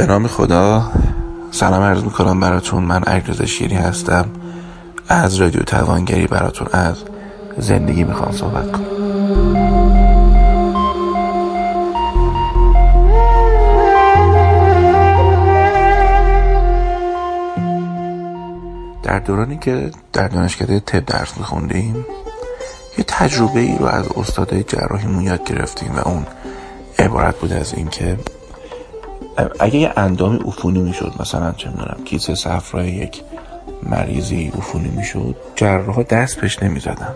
به نام خدا. سلام عرض می‌کنم براتون. من علیرضا شیری هستم. از رادیو توانگری براتون از زندگی می‌خوام صحبت کنم. در دورانی که در دانشکده تب درس میخوندیم یه تجربه ای رو از استادای جراحیمون یاد گرفتیم و اون عبارت بود از اینکه اگه یه اندامی عفونی می‌شد مثلا چه می‌دونم کیسه صفرای یک مریضی عفونی می‌شد جراح دست پش نمی‌زدن.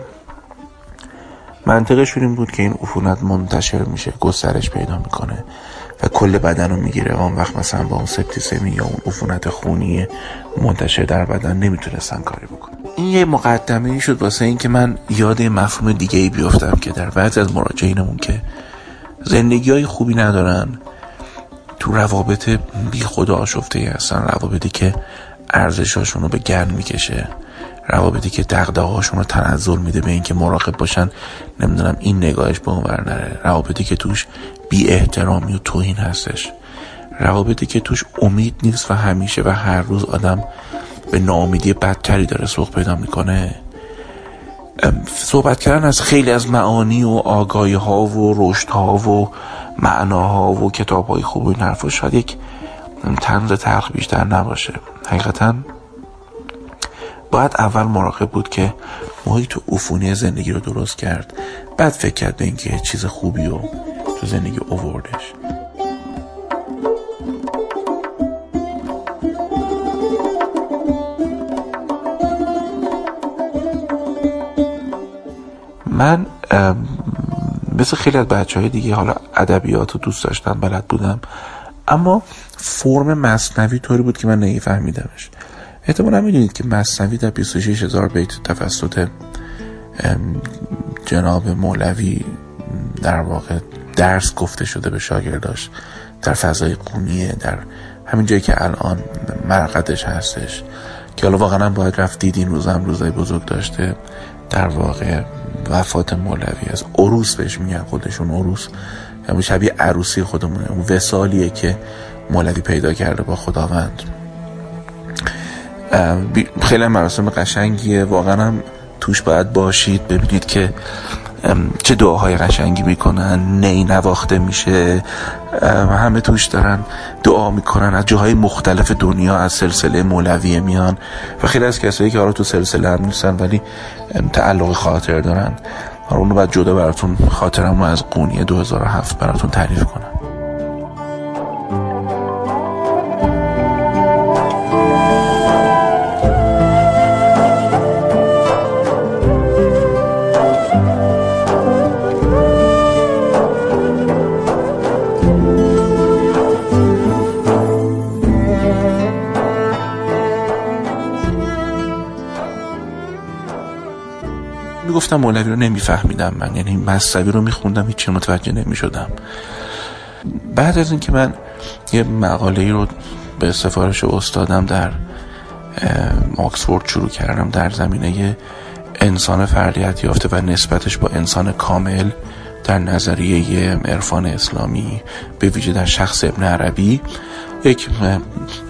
منطقشون این بود که این عفونت منتشر میشه گسترش پیدا می‌کنه و کل بدن رو می‌گیره. اون وقت مثلا با اون سپتیسمی یا اون عفونت خونی منتشر در بدن نمی‌تونستن کاری بکنن. این یه مقدمه ای شد واسه این که من یاد مفهوم دیگه ای بیفتم که در بعض از مراجعینمون که زندگی های خوبی ندارن تو روابط بی خدا آشفته هستن روابطی که ارزشاشون رو به گرم می‌کشه روابطی که دغدغه‌هاشون رو تنزل میده به اینکه مراقب باشن نمی‌دونم این نگاهش به اونور نره. روابطی که توش بی احترامی و توهین هستش. روابطی که توش امید نیست و همیشه و هر روز آدم به ناامیدی بدتری داره سوق پیدا می‌کنه. صحبت کردن از خیلی از معانی و آگاهی ها و رشد ها و معناها و کتاب های خوب و این حرفا شاید یک تنز تلخ بیشتر نباشه. حقیقتا باید اول مراقب بود که محیط عفونی زندگی رو درست کرد. بعد فکر کرد به اینکه چیز خوبی رو تو زندگی اووردش. من مثل خیلی از بچه های دیگه حالا ادبیات رو دوست داشتم بلد بودم. اما فرم مصنوی طوری بود که من نمیفهمیدمش. احتمالا می‌دونید که مصنوی در 26 هزار بیت توسط جناب مولوی در واقع درس گفته شده به شاگرداش در فضای قونیه در همین جایی که الان مرقدش هستش که حالا واقعا باید رفت دید این روز هم روزای بزرگ داشته در واقع وفات مولوی از عروس بهش میگن خودشون عروس. یعنی شبیه عروسی خودمونه. اون وسالیه که مولوی پیدا کرده با خداوند. خیلی مراسم قشنگیه. واقعا هم توش باید باشید. ببینید که چه دعاهای قشنگی می‌کنن نی نواخته میشه. همه توش دارن دعا می‌کنن. از جاهای مختلف دنیا از سلسله مولویه میان. و خیلی از کسایی که حالا تو سلسله هم نیستن ولی تعلق خاطر دارن. حالا اونو باید جدا براتون خاطرمو از قونیه 2007 براتون تعریف کنم. می‌گفتم مولوی رو نمیفهمیدم من. یعنی مذهبی رو میخوندم هیچی متوجه نمی‌شدم. بعد از اینکه من یه مقاله رو به سفارش استادم در آکسفورد شروع کردم در زمینه انسان فردیت یافته و نسبتش با انسان کامل در نظریه عرفان اسلامی به ویژه در شخص ابن عربی یک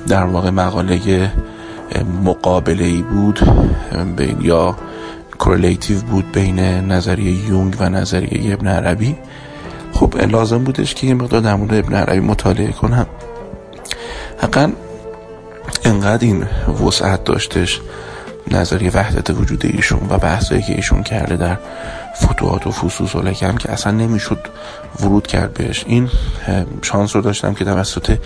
در واقع مقاله مقابله ای بود یا کورلیتیو بود بین نظریه یونگ و نظریه ابن عربی. خب لازم بودش که یه مقدار در مورد ابن عربی مطالعه کنم. حقا انقدر این وسعت داشتش نظریه وحدت وجود ایشون و بحثایی که ایشون کرده در فتوحات و فصوص و لکم که اصلا نمی‌شد ورود کرد بهش. این شانس رو داشتم که توسط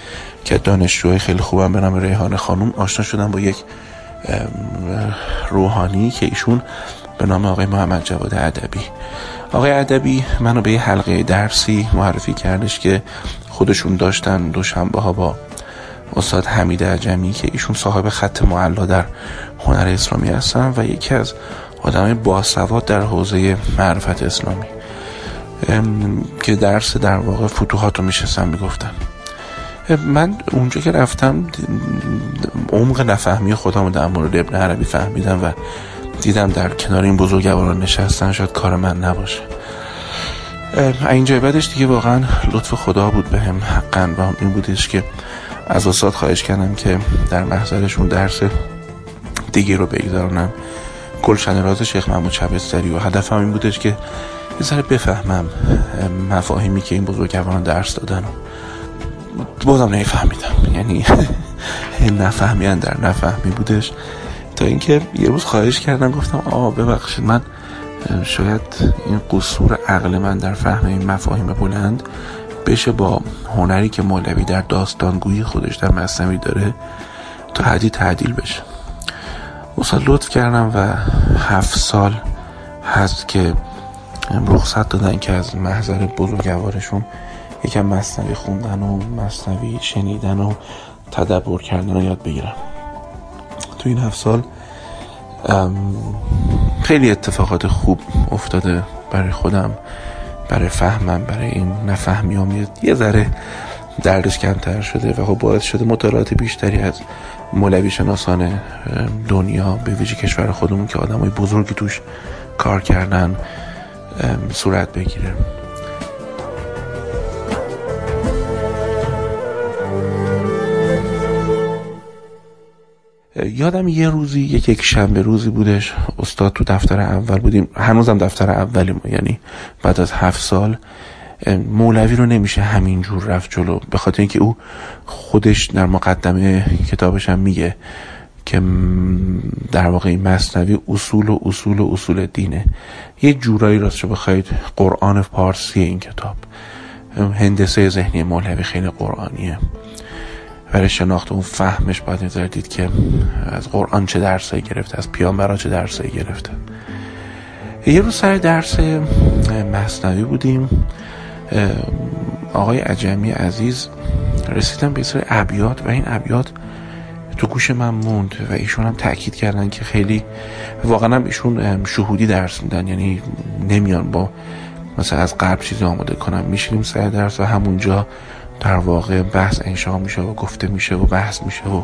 که دانشجوهای خیلی خوبم به نام ریحان خانوم آشنا شدم با یک روحانی که ایشون به نام آقای محمد جواد ادبی. آقای ادبی منو به یه حلقه درسی معرفی کردش که خودشون داشتن دوشنبه ها با استاد حمید عجمی که ایشون صاحب خط معلا در هنر اسلامی هستن و یکی از آدمای باسواد در حوزه معرفت اسلامی. که درس در واقع فتوحات رو میشستن می‌گفتن من اونجا که رفتم عمق نفهمی خودم در مورد ابن عربی فهمیدم و دیدم در کنار این بزرگواران نشستن شاید کار من نباشه. اینجا بعدش دیگه واقعا لطف خدا بود به هم حقا و این بودش که از استاد خواهش کردم که در محضرشون درس دیگه رو بگذارنم. گلشن راز شیخ محمود شبستری و هدفم این بودش که یه ذره بفهمم مفاهیمی که این بزرگواران درس دادن. و بازم نفهمیدم. یعنی نفهمی در نفهمی بودش. تا اینکه یه روز خواهش کردم گفتم آه ببخشید من شاید این قصور عقل من در فهم این مفاهیم بلند بشه با هنری که مولوی در داستانگویی خودش در مصنوی داره تا حدی تعدیل بشه. استاد لطف کردم و هفت سال هست که رخصت دادن که از محضر بزرگوارشون یکم مصنوی خوندن و مصنوی شنیدن و تدبر کردن رو یاد بگیرم. تو این هفت سال خیلی اتفاقات خوب افتاده برای خودم برای فهمم برای این نفهمی هم یه ذره دردش کمتر شده و خب باعث شده مطالعات بیشتری از مولوی شناسان دنیا به ویژه کشور خودمون که آدم های بزرگی توش کار کردن صورت بگیره. یادم یه روزی یک یک شنبه روزی بودش. استاد تو دفتر اول بودیم. هنوزم دفتر اولی ما یعنی بعد از هفت سال مولوی رو نمیشه همینجور رفت جلو. به خاطر اینکه او خودش در مقدمه کتابش هم میگه که در واقع این مصنوی اصول و اصول و اصول دینه. یه جورایی راست بخواید قرآن پارسی این کتاب. هندسه ذهنی مولوی خیلی قرآنیه. برای شناخت اون فهمش باید نظر دید که از قرآن چه درسایی گرفته از پیامبران چه درسایی گرفته. یه روز سر درس مصنوی بودیم. آقای عجمی عزیز رسیدم به سر ابیات و این ابیات تو گوش من موند و ایشون هم تاکید کردن که خیلی واقعا هم ایشون شهودی درس میدن یعنی نمیان با مثلا از قبل چیزی آماده کنم میشینیم سر درس و همونجا در واقع بحث انشا میشه و گفته میشه و بحث میشه و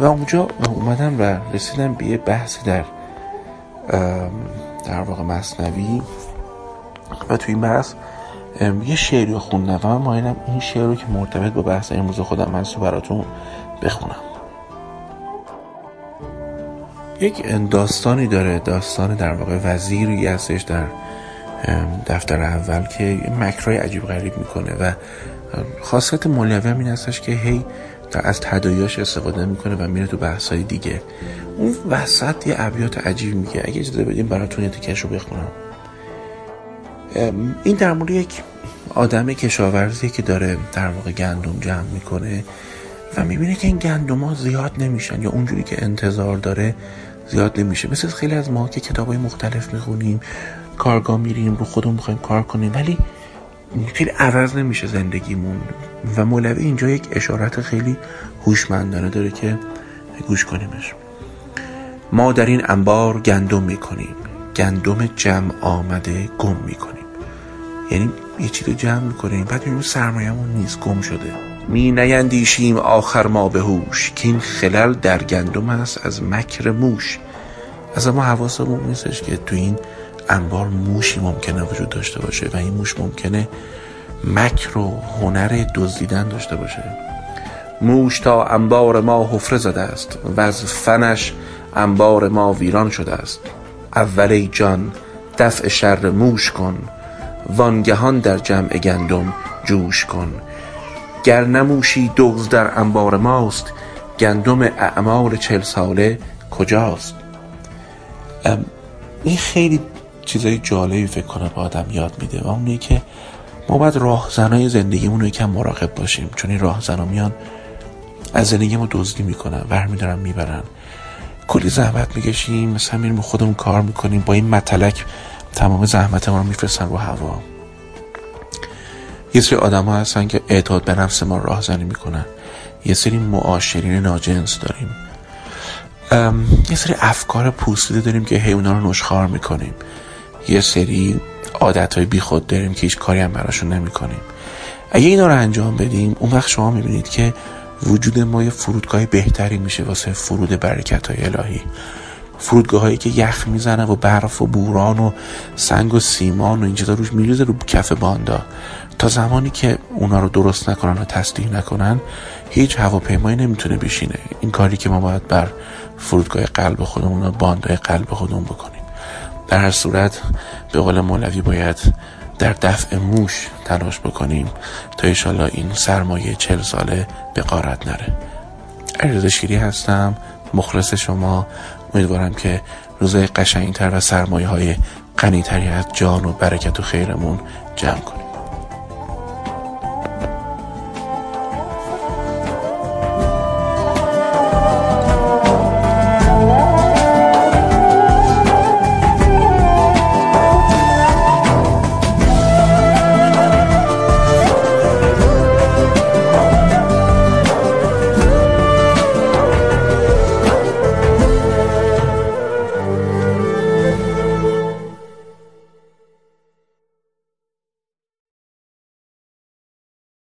و اونجا اومدم و رسیدم به یه بحثی در در واقع مصنوی و توی این بحث یه شعری رو خوندم و من مایلم این شعر رو که مرتبط با بحث امروز خودم من براتون بخونم. یک داستانی داره داستان در واقع وزیری هستش در دفتر اول که مکرای عجیب غریب می‌کنه و خاصیت مولوی این هستش که هی از تدایاش استفاده می‌کنه و میره تو بحثای دیگه. اون وسط یه ابیات عجیب میگه. اگه اجازه بدیم براتون یه تیکش رو بخونم. این در مورد یک آدم کشاورزی که داره در واقع گندم جمع می‌کنه و می‌بینه که این گندم ها زیاد نمیشن یا اونجوری که انتظار داره زیاد نمیشه. مثل خیلی از ما که کتاب های مختلف می‌خونیم کارگاه میریم رو خودمون می‌خوایم کار کنیم ولی خیلی عوض نمیشه زندگیمون. و مولوی اینجا یک اشارت خیلی هوشمندانه داره که گوش کنیمش. ما در این انبار گندم می‌کنیم گندم جمع آمده گم می‌کنیم. یعنی یه چیزی جمع می‌کنیم بعد می‌بینیم سرمایه‌مون نیست گم شده. می نیندیشیم آخر ما به هوش که این خلل در گندم است از مکر موش. از ما حواسمون نیستش که تو این انبار موشی ممکنه وجود داشته باشه و این موش ممکنه مکر و هنر دزدیدن داشته باشه. موش تا انبار ما حفره زده است و از فنش انبار ما ویران شده است. اول جان دفع شر موش کن. وانگهان در جمع گندم جوش کن. گر نموشی دوز در انبار ماست گندم اعمال چل ساله کجاست؟ این خیلی چیزای جالبی فکر کنم به آدم یاد میده و اونه که ما باید راهزنای زندگیمون رو یکم مراقب باشیم. چون این راهزنا میان از زندگی ما دزدی می‌کنن ور میدارن می‌برن. کلی زحمت می‌کشیم مثلا میریم خودمون کار می‌کنیم با این متلک تمام زحمت ما رو میفرستن رو هوا. یه سری آدم ها هستن که اعتاد به نفس ما راهزنی می‌کنن. یه سری معاشرین ناجنس داریم. یه سری افکار پوسیده داریم که هی رو نشخار می‌کنیم. یه سری عادت های بی خود داریم که هیچ کاری هم براشون نمی کنیم اگه اینا رو انجام بدیم اون وقت شما می‌بینید که وجود ما یه فرودگاه بهتری میشه واسه فرود برکت های الهی. فرودگاه هایی که یخ می‌زنه و برف و بوران و سنگ و سیمان و این چیزا روش میریزه رو کف باندا. تا زمانی که اونا رو درست نکنن و تصدیح نکنن هیچ هواپیمایی نمی‌تونه بشینه. این کاری که ما باید بر فرودگاه قلب خودمون و باندای قلب خودمون بکنیم. در هر صورت به قول مولوی باید در دفع موش تلاش بکنیم تا ایشالا این سرمایه چل ساله به قارت نره. علیرضا هستم مخلص شما امیدوارم که روزای قشنگتر و سرمایه های غنیتری از جان و برکت و خیرمون جمع کنیم.